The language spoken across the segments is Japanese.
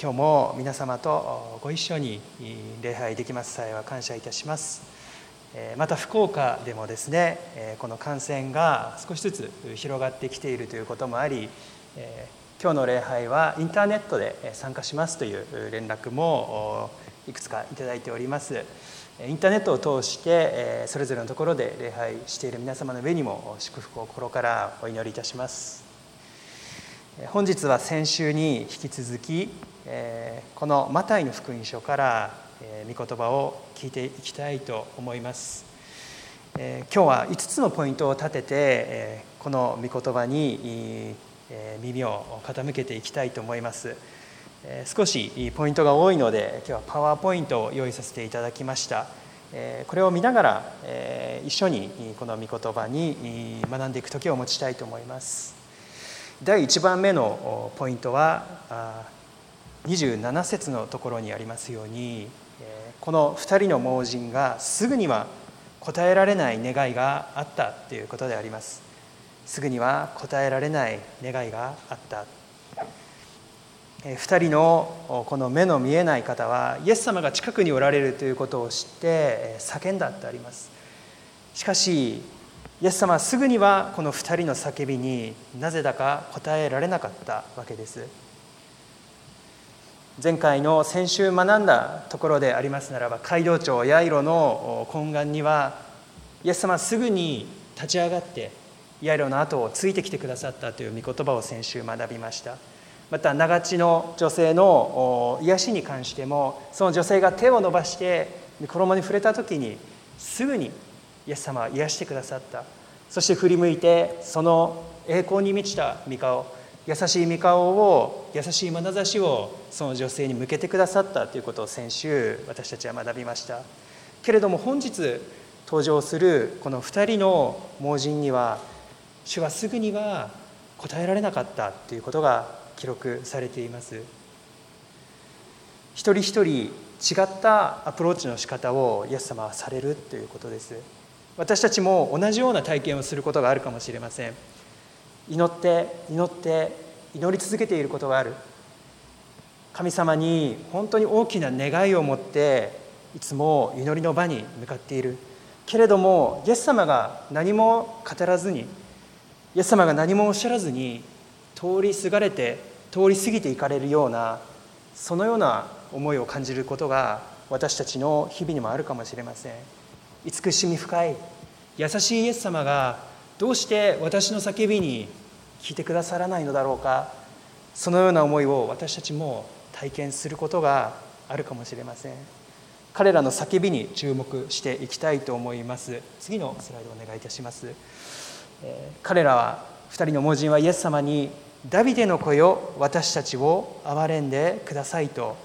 今日も皆様とご一緒に礼拝できます際は感謝いたします。また福岡でもですねこの感染が少しずつ広がってきているということもあり今日の礼拝はインターネットで参加しますという連絡もいくつかいただいております。インターネットを通してそれぞれのところで礼拝している皆様の上にも祝福を心からお祈りいたします。本日は先週に引き続きこのマタイの福音書から御言葉を聞いていきたいと思います。今日は5つのポイントを立ててこの御言葉に耳を傾けていきたいと思います。少しポイントが多いので今日はパワーポイントを用意させていただきました。これを見ながら一緒にこの御言葉に学んでいく時をお持ちしたいと思います。第1番目のポイントは27節のところにありますようにこの2人の盲人がすぐには答えられない願いがあったということであります。すぐには答えられない願いがあった。2人のこの目の見えない方はイエス様が近くにおられるということを知って叫んだってあります。しかしイエス様はすぐにはこの2人の叫びになぜだか答えられなかったわけです。前回の先週学んだところでありますならば街道長ヤイロの懇願にはイエス様はすぐに立ち上がってヤイロの後をついてきてくださったという御言葉を先週学びました。また長地の女性の癒しに関してもその女性が手を伸ばして衣に触れた時にすぐにイエス様は癒してくださった。そして振り向いてその栄光に満ちた御顔優しい御顔を優しい眼差しをその女性に向けてくださった。ということを先週私たちは学びました。けれども本日登場するこの2人の盲人には主はすぐには答えられなかった。ということが記録されています。一人一人違ったアプローチの仕方をイエス様はされる。ということです。私たちも同じような体験をすることがあるかもしれません。祈って祈って祈り続けていることがある。神様に本当に大きな願いを持っていつも祈りの場に向かっている。けれどもイエス様が何も語らずにイエス様が何もおっしゃらずに通りすがれて通り過ぎていかれるようなそのような思いを感じることが私たちの日々にもあるかもしれません。慈しみ深い。優しいイエス様がどうして私の叫びに聞いてくださらないのだろうか。そのような思いを私たちも体験することがあるかもしれません。彼らの叫びに注目していきたいと思います。次のスライドお願いいたします、えー、彼らは2人の盲人はイエス様にダビデの子よ私たちを憐れんでくださいと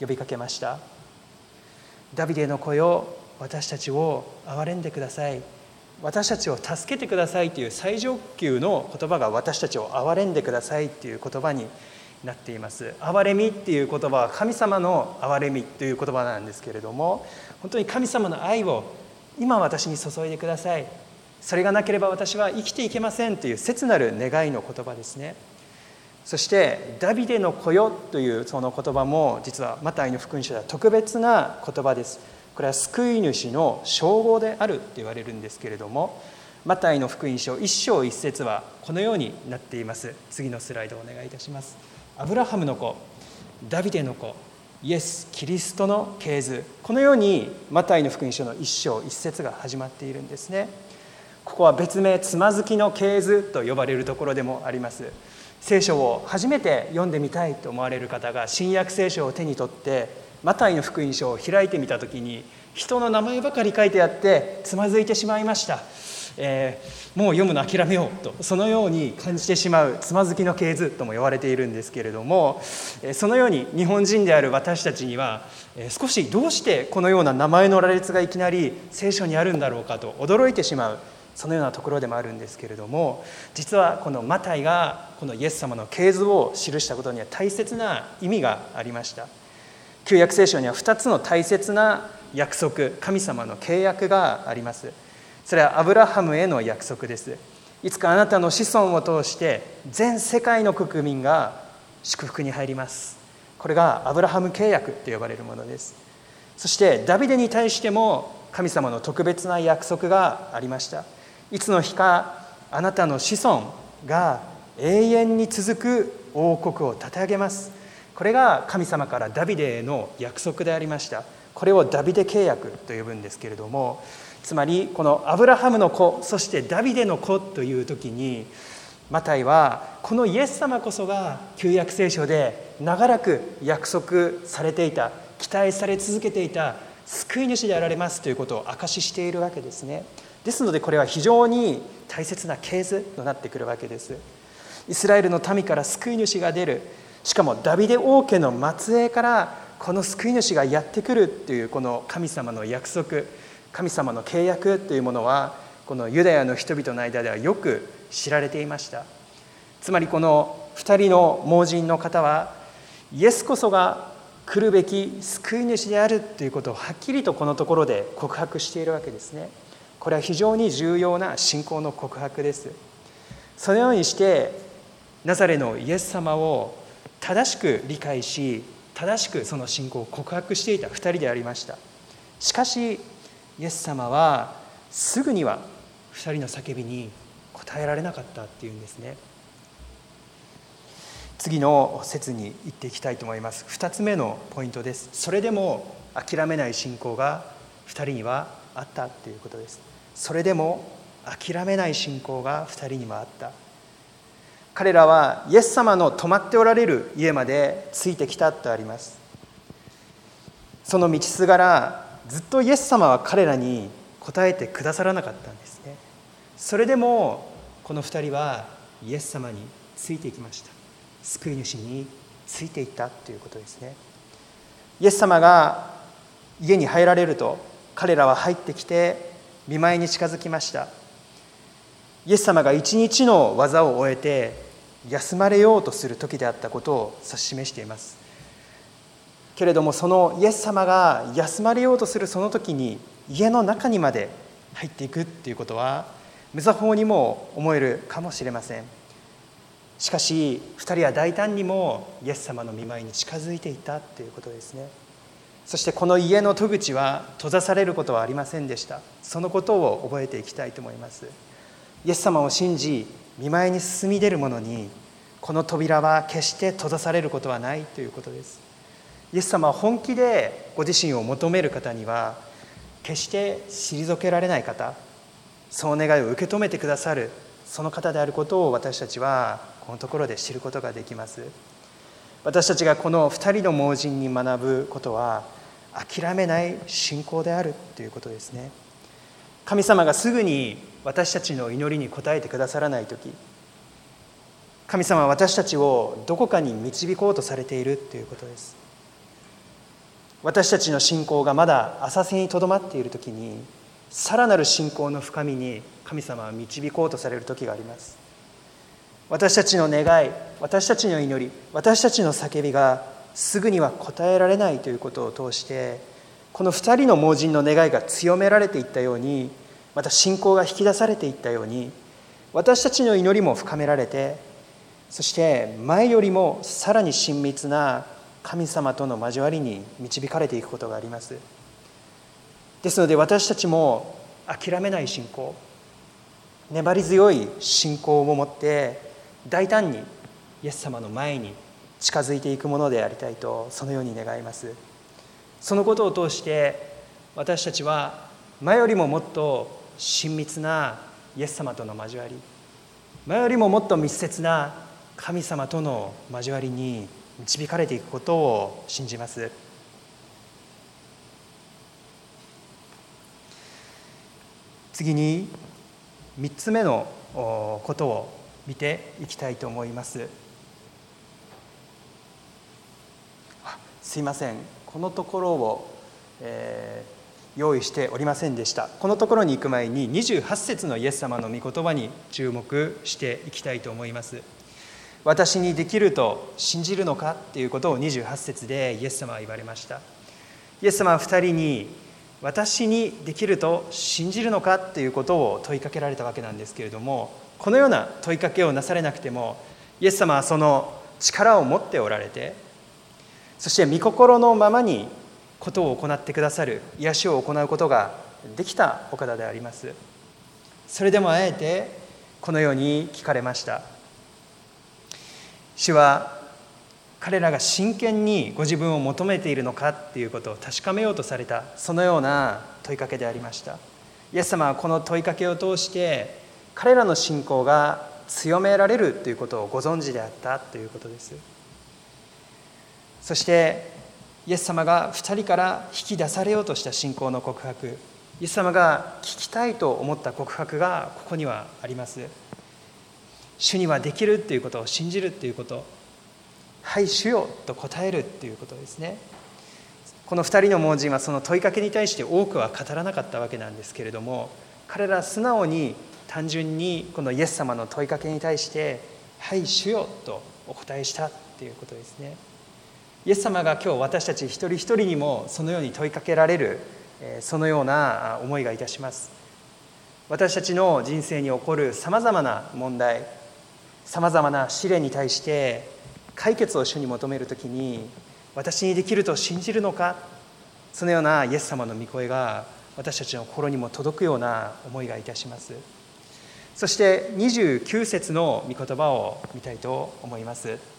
呼びかけました。ダビデの子よ私たちを憐れんでください。私たちを助けてくださいという最上級の言葉が私たちを憐れんでくださいという言葉になっています。憐れみっていう言葉は神様の憐れみという言葉なんですけれども本当に神様の愛を今私に注いでください。それがなければ私は生きていけませんという切なる願いの言葉ですね。そして「ダビデの子よ」というその言葉も実はマタイの福音書では特別な言葉です。これは救い主の称号であると言われるんですけれどもマタイの福音書一章一節はこのようになっています。次のスライドをお願いいたします。アブラハムの子ダビデの子イエス・キリストの系図。このようにマタイの福音書の一章一節が始まっているんですね。ここは別名つまずきの系図と呼ばれるところでもあります。聖書を初めて読んでみたいと思われる方が新約聖書を手に取ってマタイの福音書を開いてみた時に人の名前ばかり書いてあってつまずいてしまいました、えー、もう読むの諦めようとそのように感じてしまうつまずきの系図とも言われているんですけれどもそのように日本人である私たちには少しどうしてこのような名前の羅列がいきなり聖書にあるんだろうかと驚いてしまうそのようなところでもあるんですけれども実はこのマタイがこのイエス様の系図を記したことには大切な意味がありました。旧約聖書には2つの大切な約束神様の契約があります。それはアブラハムへの約束です。いつかあなたの子孫を通して全世界の国民が祝福に入ります。これがアブラハム契約って呼ばれるものです。そしてダビデに対しても神様の特別な約束がありました。いつの日かあなたの子孫が永遠に続く王国を立て上げます。これが神様からダビデへの約束でありました。これをダビデ契約と呼ぶんですけれどもつまりこのアブラハムの子そしてダビデの子という時にマタイはこのイエス様こそが旧約聖書で長らく約束されていた期待され続けていた救い主であられますということを証ししているわけですね。ですのでこれは非常に大切な系図となってくるわけです。イスラエルの民から救い主が出る。しかもダビデ王家の末裔からこの救い主がやってくるというこの神様の約束神様の契約というものはこのユダヤの人々の間ではよく知られていました。つまりこの2人の盲人の方はイエスこそが来るべき救い主であるということをはっきりとこのところで告白しているわけですね。これは非常に重要な信仰の告白です。そのようにしてナザレのイエス様を正しく理解し正しくその信仰を告白していた2人でありました。しかしイエス様はすぐには2人の叫びに答えられなかったっていうんですね。次の説に行っていきたいと思います。2つ目のポイントです。それでも諦めない信仰が2人にはあったということです。それでも諦めない信仰が2人にもあった。彼らはイエス様の泊まっておられる家までついてきたとあります。その道すがらずっとイエス様は彼らに答えてくださらなかったんですね。それでもこの2人はイエス様についていきました。救い主についていったということですね。イエス様が家に入られると彼らは入ってきて見舞いに近づきました。イエス様が一日の技を終えて休まれようとする時であったことを指し示しています。けれどもそのイエス様が休まれようとするその時に家の中にまで入っていくっていうことは無作法にも思えるかもしれません。しかし2人は大胆にもイエス様の見舞いに近づいていたということですね。そしてこの家の戸口は閉ざされることはありませんでした。そのことを覚えていきたいと思います。イエス様を信じ見舞いに進み出る者にこの扉は決して閉ざされることはないということです。イエス様は本気でご自身を求める方には決して退けられない方その願いを受け止めてくださるその方であることを私たちはこのところで知ることができます。私たちがこの2人の盲人に学ぶことは諦めない信仰であるということですね。神様がすぐに私たちの祈りに応えてくださらない時神様は私たちをどこかに導こうとされているということです。私たちの信仰がまだ浅瀬にとどまっている時にさらなる信仰の深みに神様は導こうとされる時があります。私たちの願い私たちの祈り私たちの叫びがすぐには応えられないということを通してこの2人の盲人の願いが強められていったようにまた信仰が引き出されていったように私たちの祈りも深められてそして前よりもさらに親密な神様との交わりに導かれていくことがあります。ですので私たちも諦めない信仰粘り強い信仰を持って大胆にイエス様の前に近づいていくものでありたいとそのように願います。そのことを通して私たちは前よりももっと親密なイエス様との交わり前よりももっと密接な神様との交わりに導かれていくことを信じます。次に3つ目のことを見ていきたいと思います。すいません。このところを、えー、用意しておりませんでした。このところに行く前に28節のイエス様の御言葉に注目していきたいと思います。私にできると信じるのかっていうことを28節でイエス様は言われました。イエス様は2人に私にできると信じるのかっていうことを問いかけられたわけなんですけれどもこのような問いかけをなされなくてもイエス様はその力を持っておられてそして御心のままにことを行ってくださる癒しを行うことができたお方であります。それでもあえてこのように聞かれました。主は彼らが真剣にご自分を求めているのかっていうことを確かめようとされたそのような問いかけでありました。イエス様はこの問いかけを通して彼らの信仰が強められるということをご存知であったということです。そしてイエス様が2人から引き出されようとした信仰の告白。イエス様が聞きたいと思った告白がここにはあります。主にはできるっていうことを信じるっていうこと。はい主よと答えるっていうことですね。この2人の盲人はその問いかけに対して多くは語らなかったわけなんですけれども彼ら素直に単純にこのイエス様の問いかけに対して「はい主よ」とお答えしたっていうことですね。イエス様が今日私たち一人一人にもそのように問いかけられるそのような思いがいたします。私たちの人生に起こるさまざまな問題さまざまな試練に対して解決を主に求める時に私にできると信じるのかそのようなイエス様の御声が私たちの心にも届くような思いがいたします。そして29節の御言葉を見たいと思います。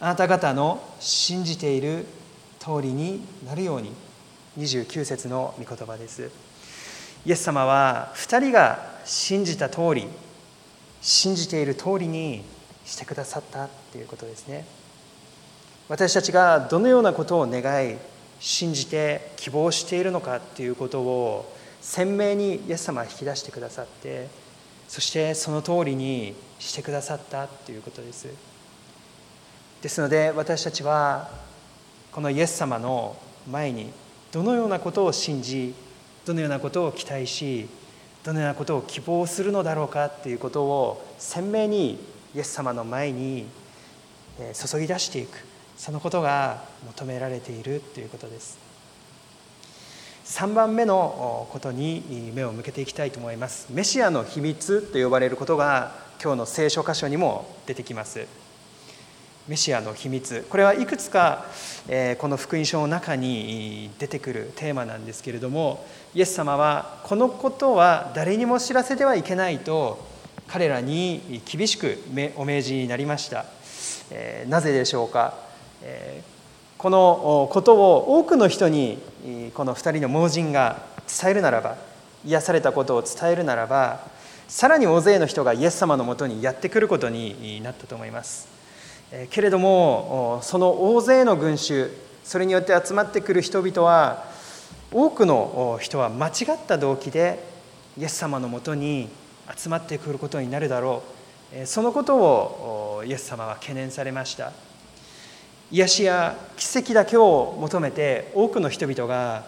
あなた方の信じている通りになるように。29節の御言葉です。イエス様は2人が信じた通り信じている通りにしてくださったっていうことですね。私たちがどのようなことを願い信じて希望しているのかっていうことを鮮明にイエス様は引き出してくださってそしてその通りにしてくださったということです。ですので私たちはこのイエス様の前にどのようなことを信じどのようなことを期待しどのようなことを希望するのだろうかということを鮮明にイエス様の前に注ぎ出していくそのことが求められているということです。3番目のことに目を向けていきたいと思います。メシアの秘密と呼ばれることが今日の聖書箇所にも出てきます。メシアの秘密。これはいくつかこの福音書の中に出てくるテーマなんですけれどもイエス様はこのことは誰にも知らせてはいけないと彼らに厳しくお命じになりました。なぜでしょうか？このことを多くの人にこの2人の盲人が伝えるならば癒されたことを伝えるならばさらに大勢の人がイエス様のもとにやってくることになったと思います。けれどもその大勢の群衆それによって集まってくる人々は多くの人は間違った動機でイエス様のもとに集まってくることになるだろう。そのことをイエス様は懸念されました。癒しや奇跡だけを求めて多くの人々が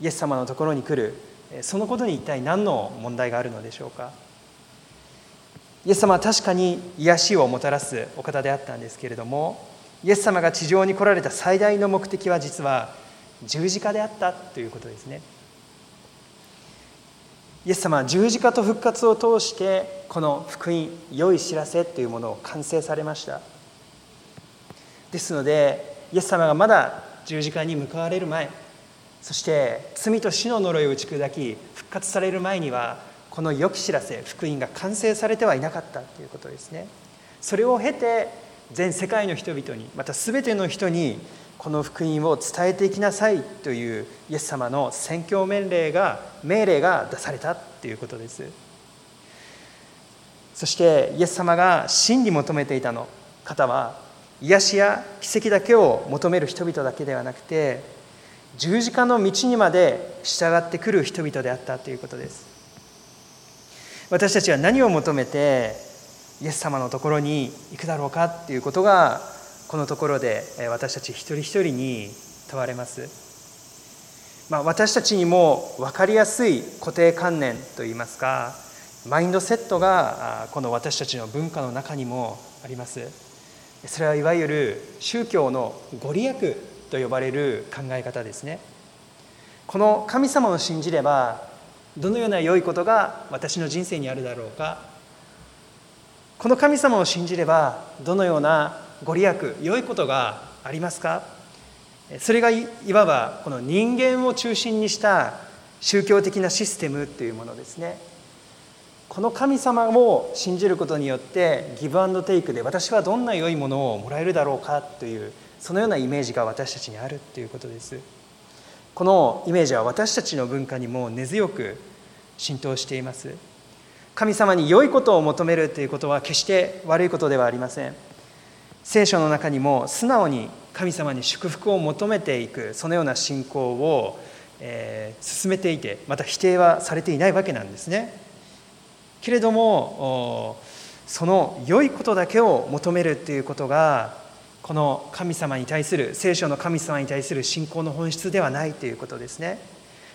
イエス様のところに来る。そのことに一体何の問題があるのでしょうか。イエス様は確かに癒しをもたらすお方であったんですけれどもイエス様が地上に来られた最大の目的は実は十字架であったということですね。イエス様は十字架と復活を通してこの福音良い知らせというものを完成されました。ですのでイエス様がまだ十字架に向かわれる前そして罪と死の呪いを打ち砕き復活される前にはこの良き知らせ福音が完成されてはいなかったということですね。それを経て全世界の人々にまた全ての人にこの福音を伝えていきなさいというイエス様の宣教命令が命令が出されたということです。そしてイエス様が真に求めていたの方は癒しや奇跡だけを求める人々だけではなくて十字架の道にまで従ってくる人々であったということです。私たちは何を求めてイエス様のところに行くだろうかっていうことがこのところで私たち一人一人に問われます、まあ、私たちにも分かりやすい固定観念といいますかマインドセットがこの私たちの文化の中にもあります。それはいわゆる宗教のご利益と呼ばれる考え方ですね。この神様を信じればどのような良いことが私の人生にあるだろうか。この神様を信じればどのようなご利益良いことがありますか？それがいわばこの人間を中心にした宗教的なシステムというものですね。この神様を信じることによってギブアンドテイクで私はどんな良いものをもらえるだろうかというそのようなイメージが私たちにあるということです。このイメージは私たちの文化にも根強く浸透しています。神様に良いことを求めるということは決して悪いことではありません。聖書の中にも素直に神様に祝福を求めていくそのような信仰を、えー、進めていてまた否定はされていないわけなんですね。けれどもその良いことだけを求めるっていうことがこの神様に対する聖書の神様に対する信仰の本質ではないということですね。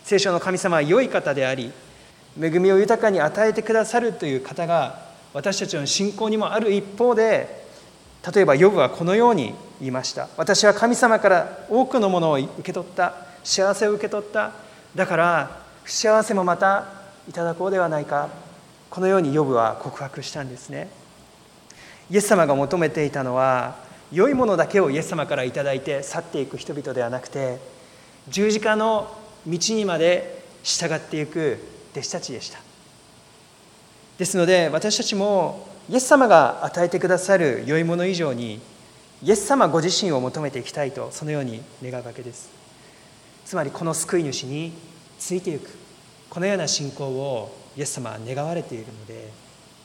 聖書の神様は良い方であり恵みを豊かに与えてくださるという方が私たちの信仰にもある一方で例えばヨブはこのように言いました。私は神様から多くのものを受け取った。幸せを受け取った。だから不幸せもまたいただこうではないか。このようにヨブは告白したんですね。イエス様が求めていたのは良いものだけをイエス様から頂いて去っていく人々ではなくて十字架の道にまで従っていく弟子たちでした。ですので私たちもイエス様が与えてくださる良いもの以上にイエス様ご自身を求めていきたいとそのように願うわけです。つまりこの救い主についていく。このような信仰をイエス様は願われているので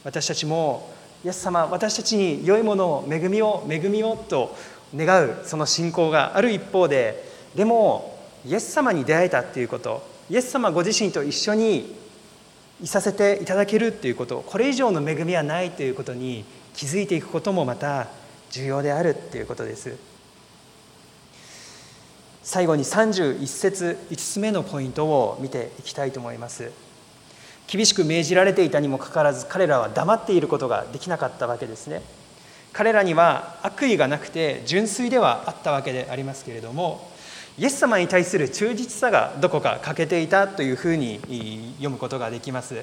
私たちもイエス様私たちに良いものを恵みを恵みをと願うその信仰がある一方ででもイエス様に出会えたっていうことイエス様ご自身と一緒にいさせていただけるっていうことこれ以上の恵みはないということに気づいていくこともまた重要であるっていうことです。最後に31節5つ目のポイントを見ていきたいと思います。厳しく命じられていたにもかかわらず彼らは黙っていることができなかったわけですね。彼らには悪意がなくて純粋ではあったわけでありますけれどもイエス様に対する忠実さがどこか欠けていたというふうに読むことができます。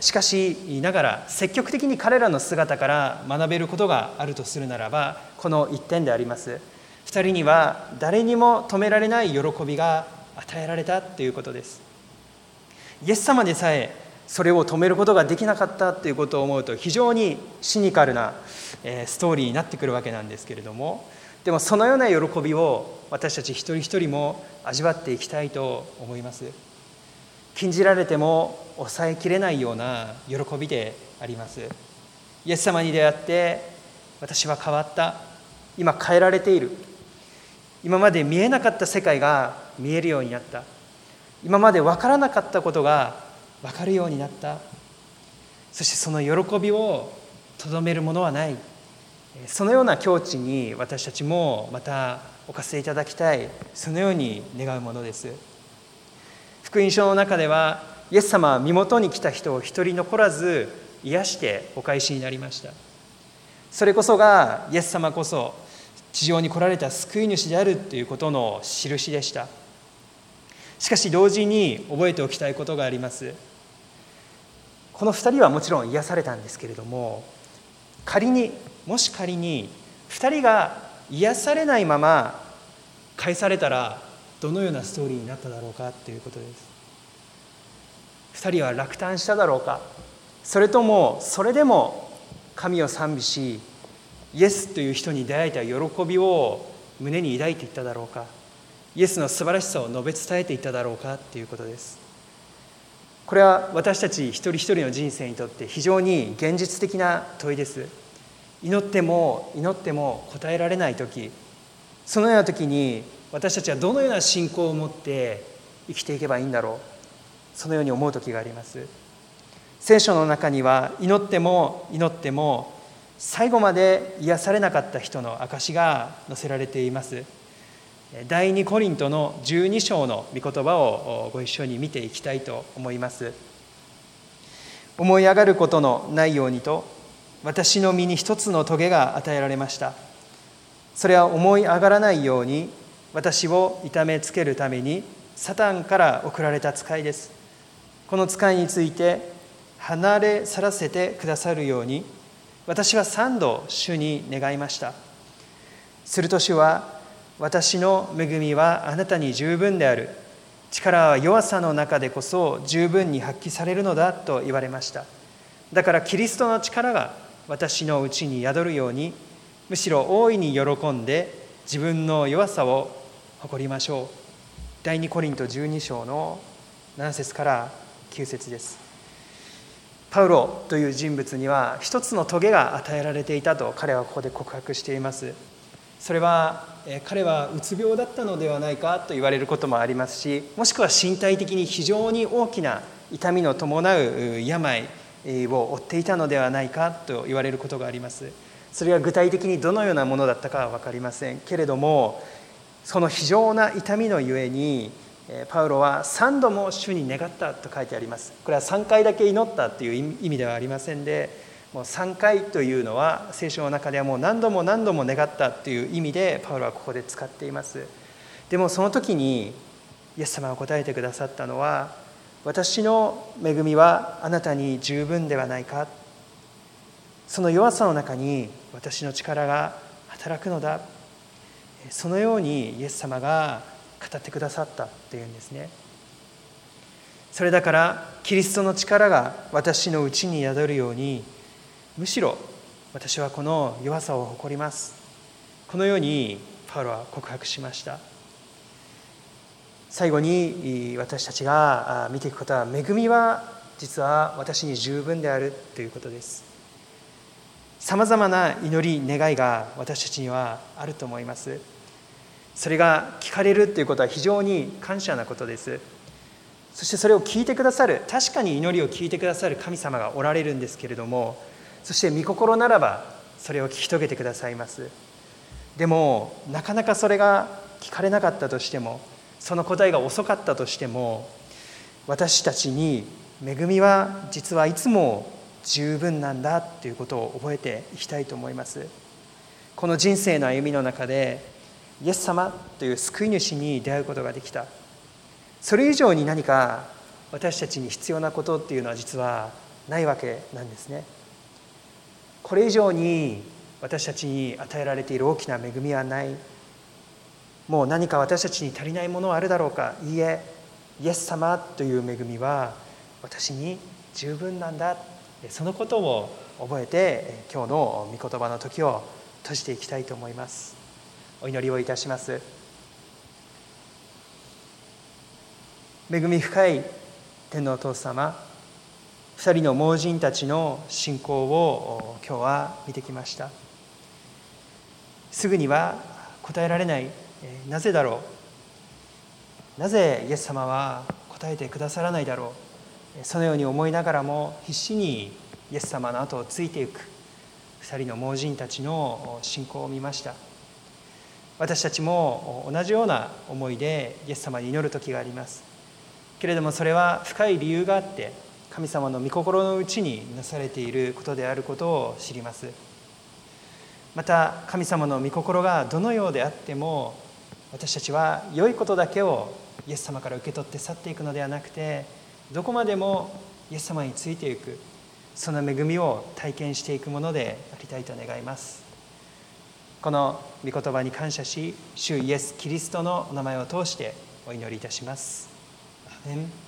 しかしながら積極的に彼らの姿から学べることがあるとするならばこの一点であります。2人には誰にも止められない喜びが与えられたということです。イエス様でさえそれを止めることができなかったということを思うと非常にシニカルなストーリーになってくるわけなんですけれどもでもそのような喜びを私たち一人一人も味わっていきたいと思います。禁じられても抑えきれないような喜びであります。イエス様に出会って私は変わった。今変えられている。今まで見えなかった世界が見えるようになった。今まで分からなかったことが分かるようになった。そしてその喜びをとどめるものはない。そのような境地に私たちもまた置かせいただきたい。そのように願うものです。福音書の中ではイエス様は身元に来た人を一人残らず癒してお返しになりました。それこそがイエス様こそ地上に来られた救い主であるということの印でした。しかし同時に覚えておきたいことがあります。この2人はもちろん癒されたんですけれども仮にもし仮に2人が癒されないまま返されたらどのようなストーリーになっただろうかということです。2人は落胆しただろうか。それともそれでも神を賛美しイエスという人に出会えた喜びを胸に抱いていっただろうか。イエスの素晴らしさを述べ伝えていっただろうかということです。これは私たち一人一人の人生にとって非常に現実的な問いです。祈っても祈っても答えられない時そのような時に私たちはどのような信仰を持って生きていけばいいんだろうそのように思う時があります。聖書の中には祈っても祈っても最後まで癒されなかった人の証が載せられています第2コリントの12章の御言葉をご一緒に見ていきたいと思います。思い上がることのないようにと私の身に一つの棘が与えられました。それは思い上がらないように私を痛めつけるためにサタンから送られた使いです。この使いについて離れ去らせてくださるように私は三度主に願いました。すると主は私の恵みはあなたに十分である。力は弱さの中でこそ十分に発揮されるのだと言われました。だからキリストの力が私のうちに宿るようにむしろ大いに喜んで自分の弱さを誇りましょう。第2コリント12章の7節から9節です。パウロという人物には一つの棘が与えられていたと彼はここで告白しています。それは彼はうつ病だったのではないかと言われることもありますしもしくは身体的に非常に大きな痛みの伴う病を負っていたのではないかと言われることがあります。それが具体的にどのようなものだったかは分かりません。けれどもその非常な痛みのゆえにパウロは3度も主に願ったと書いてあります。これは3回だけ祈ったっていう意味ではありませんでもう3回というのは聖書の中ではもう何度も何度も願ったっていう意味でパウロはここで使っています。でもその時にイエス様が答えてくださったのは私の恵みはあなたに十分ではないか。その弱さの中に私の力が働くのだ。そのようにイエス様が語ってくださったっていうんですね。それだからキリストの力が私のうちに宿るようにむしろ私はこの弱さを誇ります。このようにパウロは告白しました。最後に私たちが見ていくことは恵みは実は私に十分であるということです。さまざまな祈り願いが私たちにはあると思います。それが聞かれるということは非常に感謝なことです。そしてそれを聞いてくださる確かに祈りを聞いてくださる神様がおられるんですけれどもそして御心ならばそれを聞き遂げてくださいます。でもなかなかそれが聞かれなかったとしてもその答えが遅かったとしても私たちに恵みは実はいつも十分なんだということを覚えていきたいと思います。この人生の歩みの中でイエス様という救い主に出会うことができた。それ以上に何か私たちに必要なことっていうのは実はないわけなんですね。これ以上に私たちに与えられている大きな恵みはない。もう何か私たちに足りないものはあるだろうか。いいえイエス様という恵みは私に十分なんだ。そのことを覚えて今日の御言葉の時を閉じていきたいと思います。お祈りをいたします。恵み深い天皇お父様2人の盲人たちの信仰を今日は見てきました。すぐには答えられないなぜだろう。なぜイエス様は答えてくださらないだろう。そのように思いながらも必死にイエス様の後をついていく。2人の盲人たちの信仰を見ました。私たちも同じような思いでイエス様に祈る時があります。けれどもそれは深い理由があって神様の御心のうちになされていることであることを知ります。また神様の御心がどのようであっても私たちは良いことだけをイエス様から受け取って去っていくのではなくてどこまでもイエス様についていくその恵みを体験していくものでありたいと願います。この御言葉に感謝し主イエス・キリストのお名前を通してお祈りいたします。アメン。